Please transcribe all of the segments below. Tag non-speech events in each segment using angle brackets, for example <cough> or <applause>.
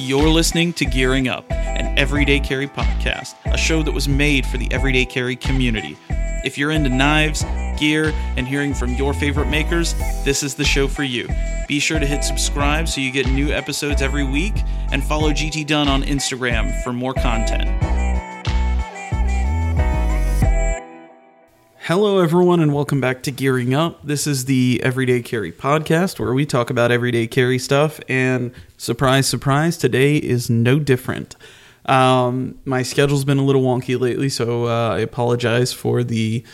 You're listening to Gearing Up, an everyday carry podcast, a show that was made for the everyday carry community. If you're into knives, gear, and hearing from your favorite makers, this is the show for you. Be sure to hit subscribe so you get new episodes every week, and follow GT Dunn on Instagram for more content. Hello, everyone, and welcome back to Gearing Up. This is the Everyday Carry podcast where we talk about everyday carry stuff. And surprise, surprise, today is no different. Um, my schedule's been a little wonky lately, so uh, I apologize for the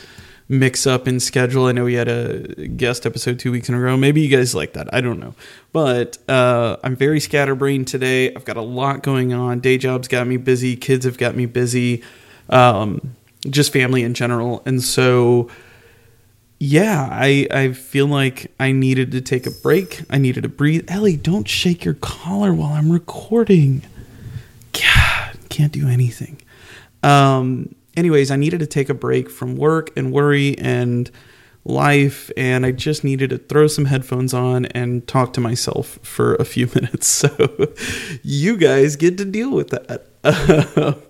mix up in schedule. I know we had a guest episode two weeks in a row. Maybe you guys like that. I don't know. But uh, I'm very scatterbrained today. I've got a lot going on. Day job's got me busy, kids have got me busy. Um, just family in general. And so, yeah, I, I feel like I needed to take a break. I needed to breathe. Ellie, don't shake your collar while I'm recording. God, can't do anything. Um, anyways, I needed to take a break from work and worry and life, and I just needed to throw some headphones on and talk to myself for a few <laughs> minutes. So, you guys get to deal with that. <laughs>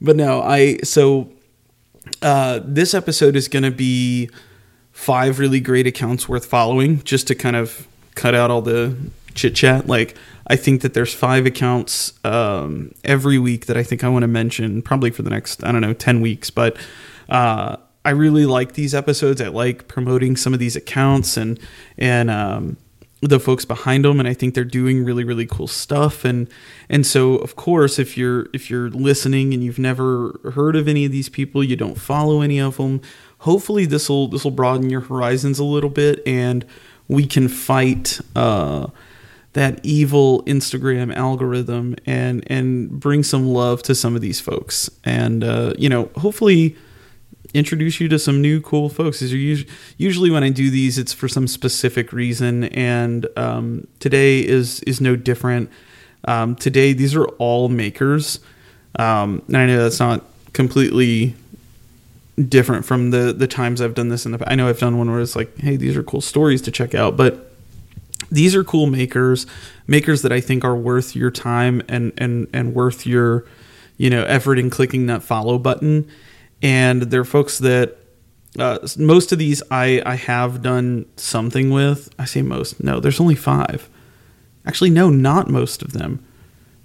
but no, I so uh, this episode is going to be five really great accounts worth following, just to kind of cut out all the chit chat. Like, I think that there's five accounts um, every week that I think I want to mention, probably for the next, I don't know, 10 weeks. But uh, I really like these episodes. I like promoting some of these accounts and, and, um, the folks behind them and I think they're doing really really cool stuff. And and so of course if you're if you're listening and you've never heard of any of these people you don't follow any of them hopefully this will this will broaden your horizons a little bit and we can fight uh, that evil Instagram algorithm and and bring some love to some of these folks. And uh, you know hopefully introduce you to some new cool folks. These are Usually, when I do these, it's for some specific reason, and um, today is is no different. Um, today, these are all makers, um, and I know that's not completely different from the the times I've done this in the. I know I've done one where it's like, hey, these are cool stories to check out, but these are cool makers, makers that I think are worth your time and and and worth your you know effort in clicking that follow button and they're folks that uh, most of these I, I have done something with. I say most. No, there's only five. Actually, no, not most of them.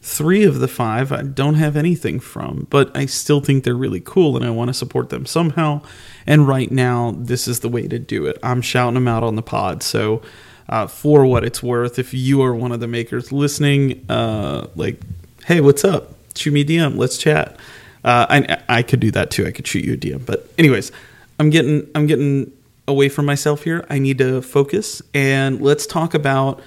Three of the five I don't have anything from, but I still think they're really cool and I want to support them somehow. And right now, this is the way to do it. I'm shouting them out on the pod. So, uh, for what it's worth, if you are one of the makers listening, uh, like, hey, what's up? Shoot me DM. Let's chat. Uh, I I could do that too. I could shoot you a DM. But anyways, I'm getting I'm getting away from myself here. I need to focus and let's talk about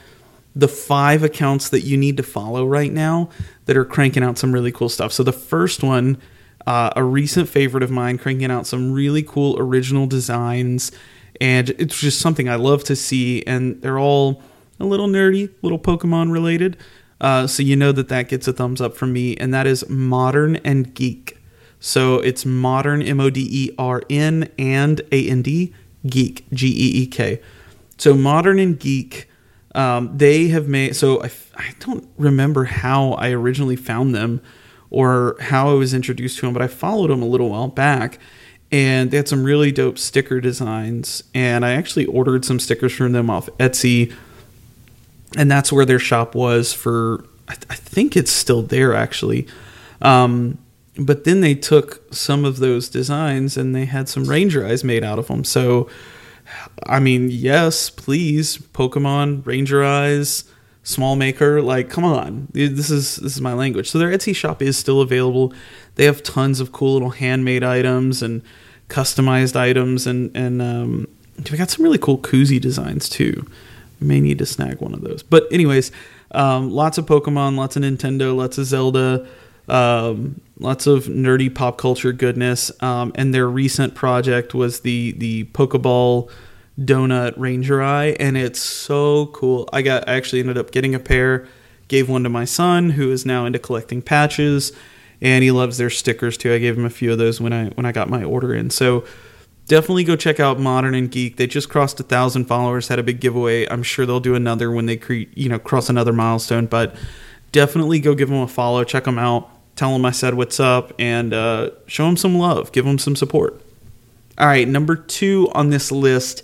the five accounts that you need to follow right now that are cranking out some really cool stuff. So the first one, uh, a recent favorite of mine, cranking out some really cool original designs, and it's just something I love to see. And they're all a little nerdy, little Pokemon related. Uh, so you know that that gets a thumbs up from me, and that is Modern and Geek. So it's Modern, M O D E R N, and A N D, Geek, G E E K. So Modern and Geek, um, they have made. So I, I don't remember how I originally found them or how I was introduced to them, but I followed them a little while back and they had some really dope sticker designs. And I actually ordered some stickers from them off Etsy and that's where their shop was for. I, th- I think it's still there actually. Um, but then they took some of those designs and they had some ranger eyes made out of them. So, I mean, yes, please, Pokemon Ranger eyes, small maker, like, come on, this is this is my language. So their Etsy shop is still available. They have tons of cool little handmade items and customized items, and and um, we got some really cool koozie designs too may need to snag one of those. But anyways, um, lots of Pokemon, lots of Nintendo, lots of Zelda, um, lots of nerdy pop culture goodness. Um, and their recent project was the the Pokeball Donut Ranger Eye, and it's so cool. I got I actually ended up getting a pair, gave one to my son who is now into collecting patches, and he loves their stickers too. I gave him a few of those when I when I got my order in. So definitely go check out Modern and Geek. They just crossed a thousand followers, had a big giveaway. I'm sure they'll do another when they create, you know, cross another milestone. But definitely go give them a follow, check them out, tell them I said what's up, and uh, show them some love, give them some support. All right, number two on this list,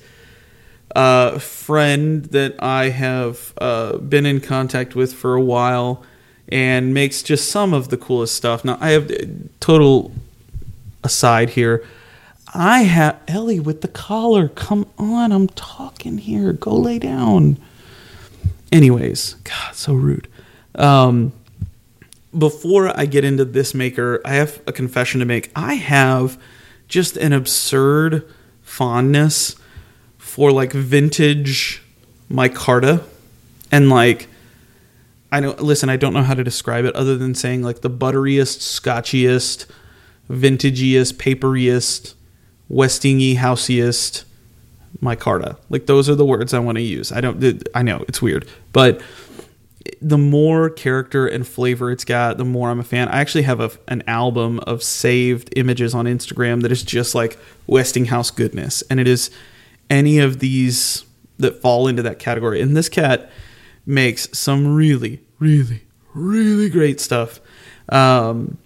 uh, friend that I have uh, been in contact with for a while and makes just some of the coolest stuff. Now, I have total aside here. I have Ellie with the collar. Come on, I'm talking here. Go lay down. Anyways, God, so rude. Um, before I get into this maker, I have a confession to make. I have just an absurd fondness for like vintage micarta and like I know listen, I don't know how to describe it other than saying like the butteriest, scotchiest, vintagiest, paperiest, westingy houseiest micarta. Like those are the words I want to use. I don't I know it's weird, but the more character and flavor it's got, the more I'm a fan. I actually have a, an album of saved images on Instagram that is just like Westinghouse goodness, and it is any of these that fall into that category. And this cat makes some really, really, really great stuff. Um,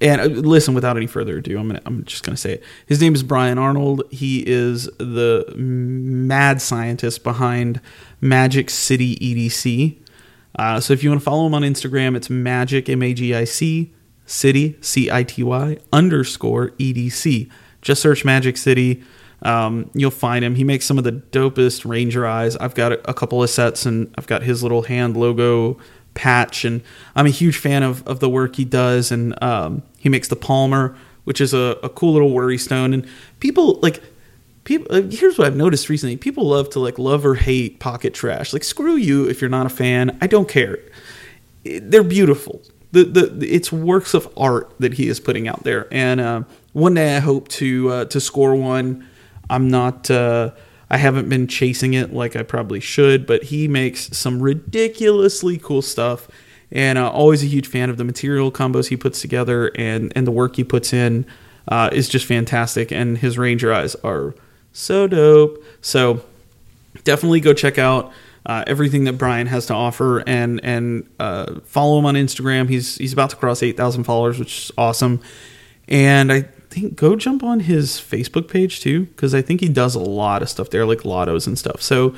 and uh, listen, without any further ado, I'm gonna, I'm just gonna say it. His name is Brian Arnold. He is the mad scientist behind Magic City EDC. Uh, so if you want to follow him on Instagram, it's magic m a g i c city c i t y underscore edc. Just search Magic City. Um, you'll find him. He makes some of the dopest Ranger eyes. I've got a couple of sets, and I've got his little hand logo patch, and I'm a huge fan of of the work he does. And um, he makes the Palmer, which is a, a cool little worry stone. And people like people uh, here's what i've noticed recently people love to like love or hate pocket trash like screw you if you're not a fan i don't care they're beautiful the, the it's works of art that he is putting out there and uh, one day i hope to uh, to score one i'm not uh, i haven't been chasing it like i probably should but he makes some ridiculously cool stuff and uh, always a huge fan of the material combos he puts together and and the work he puts in uh, is just fantastic and his ranger eyes are so dope. So definitely go check out uh, everything that Brian has to offer and and uh, follow him on Instagram. He's he's about to cross eight thousand followers, which is awesome. And I think go jump on his Facebook page too, because I think he does a lot of stuff there, like lottos and stuff. So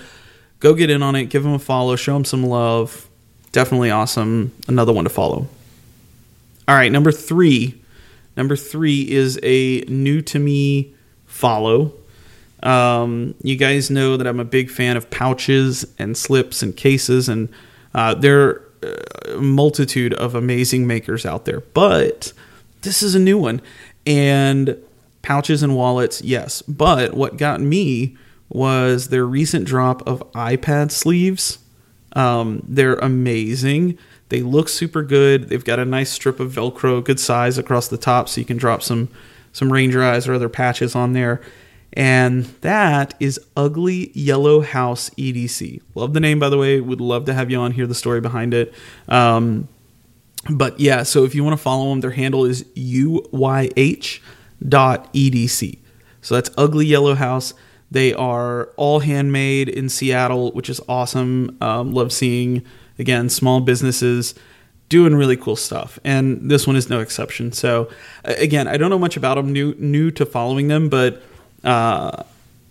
go get in on it, give him a follow, show him some love. Definitely awesome. Another one to follow. All right, number three. Number three is a new to me follow. Um, you guys know that I'm a big fan of pouches and slips and cases, and uh, there are a multitude of amazing makers out there. But this is a new one, and pouches and wallets, yes. But what got me was their recent drop of iPad sleeves. Um, they're amazing. They look super good. They've got a nice strip of Velcro, good size across the top, so you can drop some some Ranger eyes or other patches on there and that is Ugly Yellow House EDC. Love the name, by the way. Would love to have you on, hear the story behind it. Um, but yeah, so if you want to follow them, their handle is uyh dot edc. So that's Ugly Yellow House. They are all handmade in Seattle, which is awesome. Um, love seeing, again, small businesses doing really cool stuff and this one is no exception so again i don't know much about them new new to following them but uh,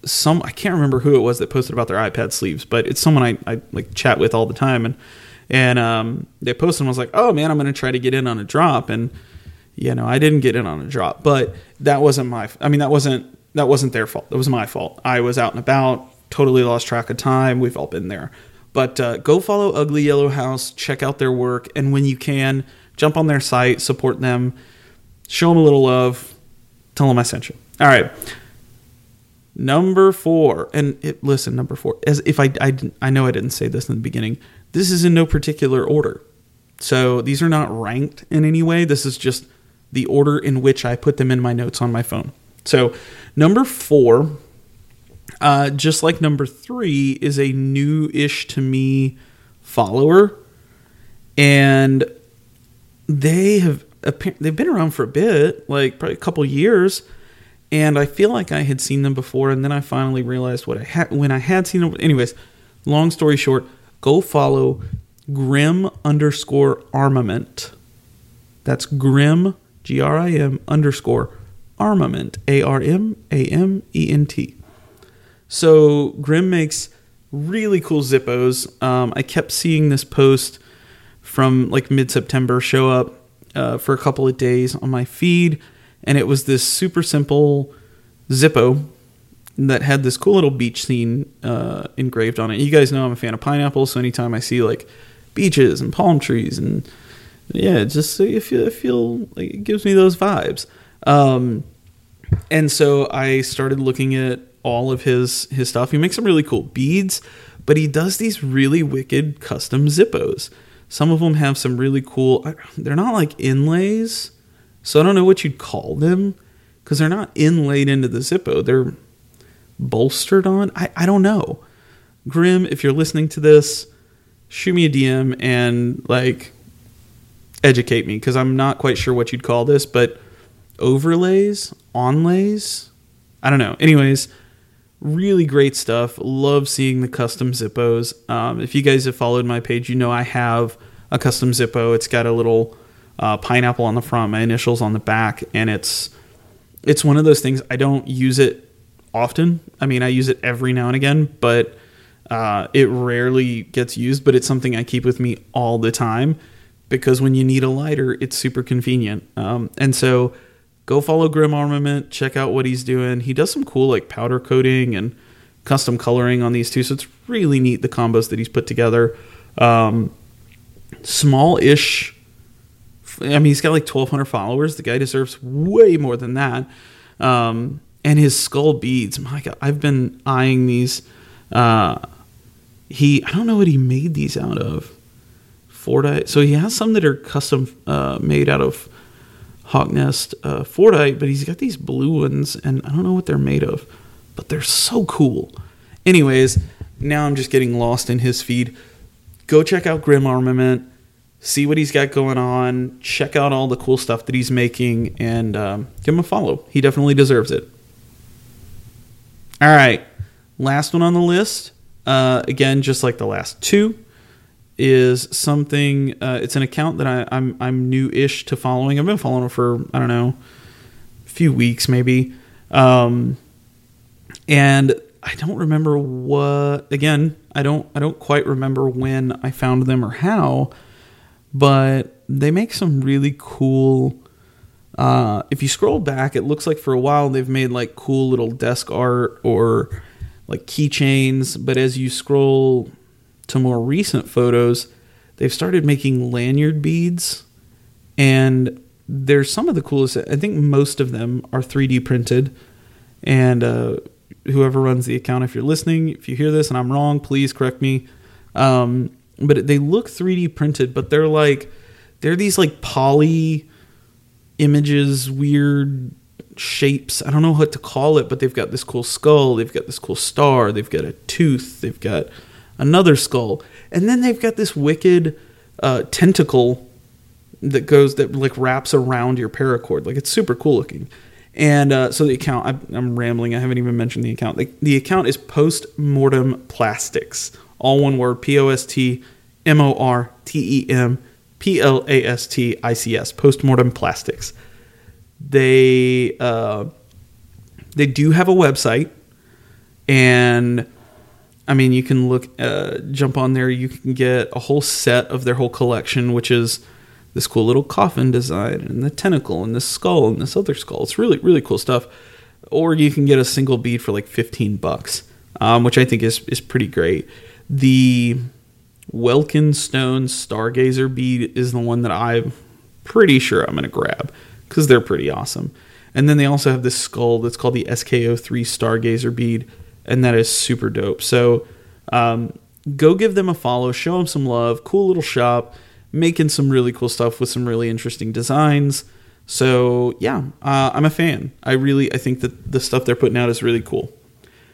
some I can't remember who it was that posted about their iPad sleeves, but it's someone I, I like chat with all the time, and and um, they posted and was like, oh man, I'm gonna try to get in on a drop, and you know I didn't get in on a drop, but that wasn't my, I mean that wasn't that wasn't their fault, that was my fault. I was out and about, totally lost track of time. We've all been there, but uh, go follow Ugly Yellow House, check out their work, and when you can, jump on their site, support them, show them a little love, tell them I sent you. All right. Number four, and it, listen, number four. As if I, I, I know I didn't say this in the beginning. This is in no particular order, so these are not ranked in any way. This is just the order in which I put them in my notes on my phone. So, number four, uh, just like number three, is a new-ish to me follower, and they have they've been around for a bit, like probably a couple years and I feel like I had seen them before, and then I finally realized what I had when I had seen them. Anyways, long story short, go follow Grim underscore armament. That's Grim, G R I M underscore armament, A R M A M E N T. So Grim makes really cool Zippos. Um, I kept seeing this post from like mid September show up uh, for a couple of days on my feed, and it was this super simple Zippo that had this cool little beach scene uh, engraved on it. You guys know I'm a fan of pineapples, so anytime I see like beaches and palm trees and yeah, just you feel, feel like it gives me those vibes. Um, and so I started looking at all of his his stuff. He makes some really cool beads, but he does these really wicked custom Zippos. Some of them have some really cool. They're not like inlays, so I don't know what you'd call them because they're not inlaid into the Zippo. They're bolstered on. I I don't know. Grim, if you're listening to this, shoot me a DM and like educate me because I'm not quite sure what you'd call this, but overlays, onlays, I don't know. Anyways, really great stuff. Love seeing the custom Zippos. Um, if you guys have followed my page, you know I have a custom Zippo. It's got a little uh, pineapple on the front, my initials on the back, and it's it's one of those things. I don't use it often. I mean, I use it every now and again, but uh, it rarely gets used. But it's something I keep with me all the time because when you need a lighter, it's super convenient. Um, and so go follow Grim Armament, check out what he's doing. He does some cool like powder coating and custom coloring on these two. So it's really neat the combos that he's put together. Um, small ish. I mean, he's got like 1,200 followers. The guy deserves way more than that. Um, and his skull beads, my God, I've been eyeing these. Uh, he, I don't know what he made these out of. Fordite. So he has some that are custom uh, made out of hawk nest uh, Fordite, but he's got these blue ones, and I don't know what they're made of, but they're so cool. Anyways, now I'm just getting lost in his feed. Go check out Grim Armament, see what he's got going on, check out all the cool stuff that he's making, and um, give him a follow. He definitely deserves it. All right, last one on the list. Uh, again, just like the last two is something. Uh, it's an account that I, I'm I'm new-ish to following. I've been following for I don't know, a few weeks maybe, um, and I don't remember what. Again, I don't I don't quite remember when I found them or how, but they make some really cool. Uh, if you scroll back, it looks like for a while they've made like cool little desk art or like keychains, but as you scroll to more recent photos, they've started making lanyard beads, and they're some of the coolest. I think most of them are 3D printed, and uh, whoever runs the account, if you're listening, if you hear this and I'm wrong, please correct me. Um, but they look 3D printed, but they're like they're these like poly images, weird shapes. I don't know what to call it, but they've got this cool skull, they've got this cool star, they've got a tooth, they've got another skull, and then they've got this wicked uh, tentacle that goes that like wraps around your paracord. Like it's super cool looking. And uh, so the account, I, am rambling. I haven't even mentioned the account. The, the account is Post Mortem Plastics, all one word: P O S T M O R T E M P L A S T I C S. Postmortem Plastics. They uh, they do have a website, and I mean, you can look, uh, jump on there. You can get a whole set of their whole collection, which is this cool little coffin design and the tentacle and this skull and this other skull. It's really, really cool stuff. Or you can get a single bead for like 15 bucks, um, which I think is, is pretty great. The Welkin Stone Stargazer bead is the one that I'm pretty sure I'm going to grab because they're pretty awesome. And then they also have this skull that's called the SKO3 Stargazer bead and that is super dope. So um, go give them a follow, show them some love. Cool little shop, making some really cool stuff with some really interesting designs. So yeah, uh, I'm a fan. I really I think that the stuff they're putting out is really cool.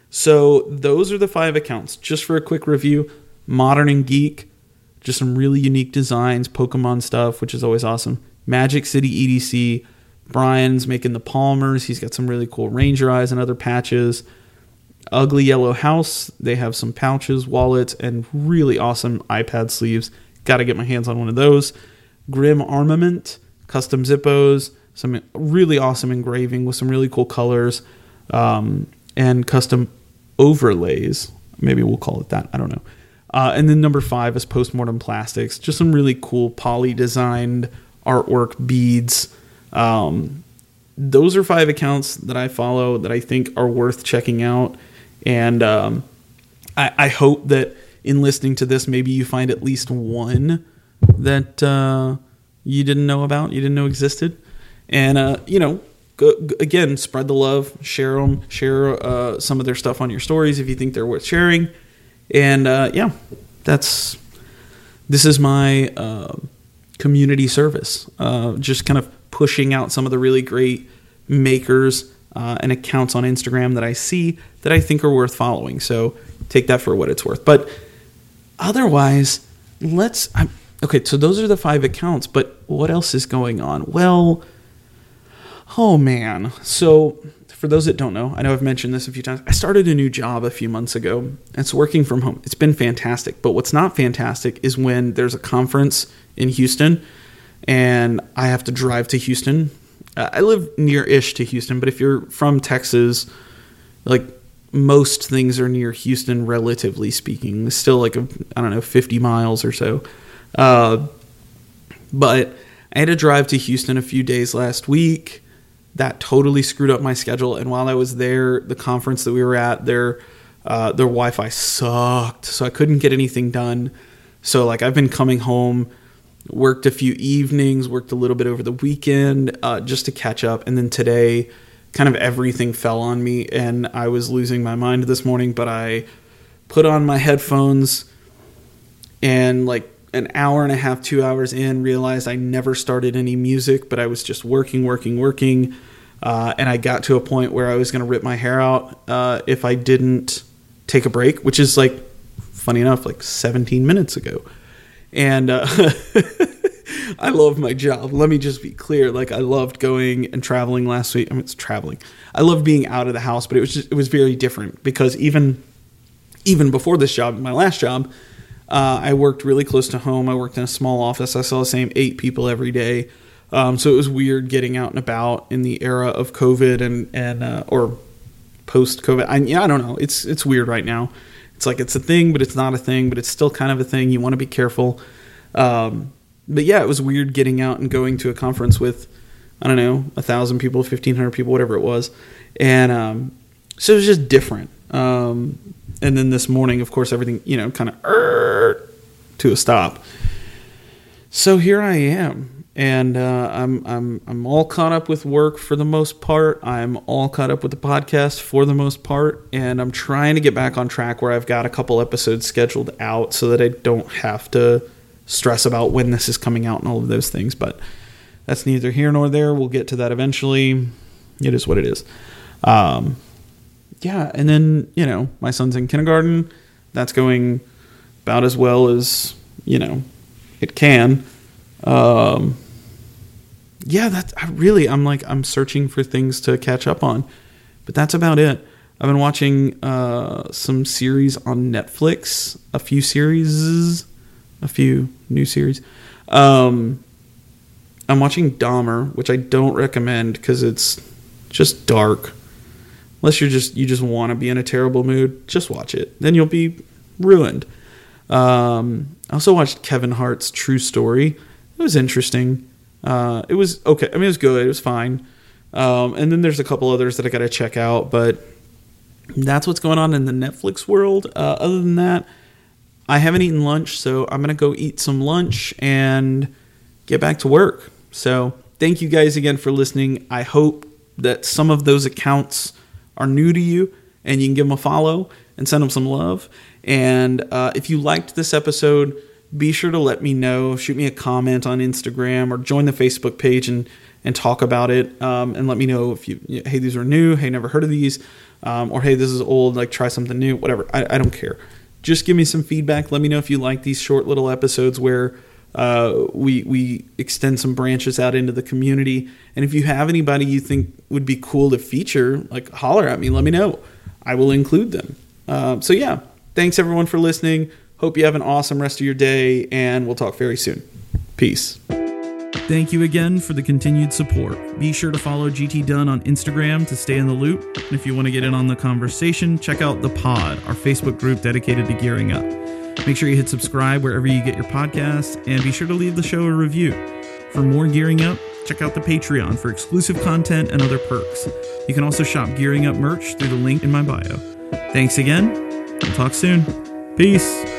So those are the five accounts. Just for a quick review, Modern and Geek, just some really unique designs, Pokemon stuff, which is always awesome. Magic City EDC, Brian's making the Palmers. He's got some really cool Ranger eyes and other patches. Ugly Yellow House, they have some pouches, wallets, and really awesome iPad sleeves. got to get my hands on one of those. Grim Armament, custom Zippos, some really awesome engraving with some really cool colors, um, and custom overlays. Maybe we'll call it that. I don't know. Uh, and then number five is Postmortem Plastics, just some really cool poly designed artwork, beads. Um, those are five accounts that I follow that I think are worth checking out. And um, I, I, hope that in listening to this, maybe you find at least one that uh, you didn't know about, you didn't know existed. And, uh, you know, go, again, spread the love, share them, share uh, some of their stuff on your stories if you think they're worth sharing. And uh, yeah, that's this is my uh, community service. Uh, just kind of pushing out some of the really great makers uh, and accounts on Instagram that I see that I think are worth following. So take that for what it's worth. But otherwise, let's. I'm, okay, so those are the five accounts. But what else is going on? Well, oh man. So for those that don't know, I know I've mentioned this a few times. I started a new job a few months ago. It's working from home. It's been fantastic. But what's not fantastic is when there's a conference in Houston and I have to drive to Houston. Uh, I live near ish to Houston, but if you're from Texas, like most things are near Houston, relatively speaking. It's still like, a, I don't know, 50 miles or so. Uh, but I had to drive to Houston a few days last week that totally screwed up my schedule. And while I was there, the conference that we were at, their uh, their Wi-Fi sucked, so I couldn't get anything done. So like I've been coming home, worked a few evenings, worked a little bit over the weekend uh, just to catch up, and then today, kind of everything fell on me, and I was losing my mind this morning. But I put on my headphones, and like an hour and a half, two hours in, realized I never started any music, but I was just working, working, working. Uh, and I got to a point where I was going to rip my hair out uh, if I didn't take a break, which is like, funny enough, like 17 minutes ago. And uh, <laughs> I love my job. Let me just be clear. Like I loved going and traveling last week. I mean, it's traveling. I love being out of the house, but it was just, it was very different because even even before this job, my last job, uh, I worked really close to home. I worked in a small office. I saw the same eight people every day. Um, so it was weird getting out and about in the era of COVID and and uh, or post COVID. I, yeah, I don't know. It's it's weird right now. It's like it's a thing, but it's not a thing. But it's still kind of a thing. You want to be careful. Um, but yeah, it was weird getting out and going to a conference with I don't know a thousand people, fifteen hundred people, whatever it was, and um, so it was just different. Um, and then this morning, of course, everything you know kind of to a stop. So here I am, and uh, I'm I'm I'm all caught up with work for the most part. I'm all caught up with the podcast for the most part, and I'm trying to get back on track where I've got a couple episodes scheduled out so that I don't have to stress about when this is coming out and all of those things. But that's neither here nor there. We'll get to that eventually. It is what it is. Um, yeah, and then you know my son's in kindergarten. That's going about as well as you know it can. Um, yeah, that I really I'm like I'm searching for things to catch up on, but that's about it. I've been watching uh, some series on Netflix, a few series, a few new series. Um, I'm watching Dahmer, which I don't recommend because it's just dark unless you're just you just want to be in a terrible mood, just watch it. Then you'll be ruined. Um, I also watched Kevin Hart's True Story. It was interesting. Uh, it was okay. I mean, it was good. It was fine. Um, and then there's a couple others that I got to check out, but that's what's going on in the Netflix world. Uh, other than that, I haven't eaten lunch, so I'm gonna go eat some lunch and get back to work. So thank you guys again for listening. I hope that some of those accounts are new to you and you can give them a follow and send them some love. And uh, if you liked this episode, be sure to let me know. Shoot me a comment on Instagram or join the Facebook page and and talk about it. Um, and let me know if you hey these are new, hey never heard of these, um, or hey this is old, like try something new, whatever. I, I don't care. Just give me some feedback. Let me know if you like these short little episodes where uh, we we extend some branches out into the community. And if you have anybody you think would be cool to feature, like holler at me, let me know. I will include them. Uh, so yeah, thanks everyone for listening. Hope you have an awesome rest of your day, and we'll talk very soon. Peace. Thank you again for the continued support. Be sure to follow GT Dunn on Instagram to stay in the loop. And if you want to get in on the conversation, check out The Pod, our Facebook group dedicated to gearing up. Make sure you hit subscribe wherever you get your podcasts, and be sure to leave the show a review. For more gearing up, check out the Patreon for exclusive content and other perks. You can also shop Gearing Up merch through the link in my bio. Thanks again. We'll talk soon. Peace.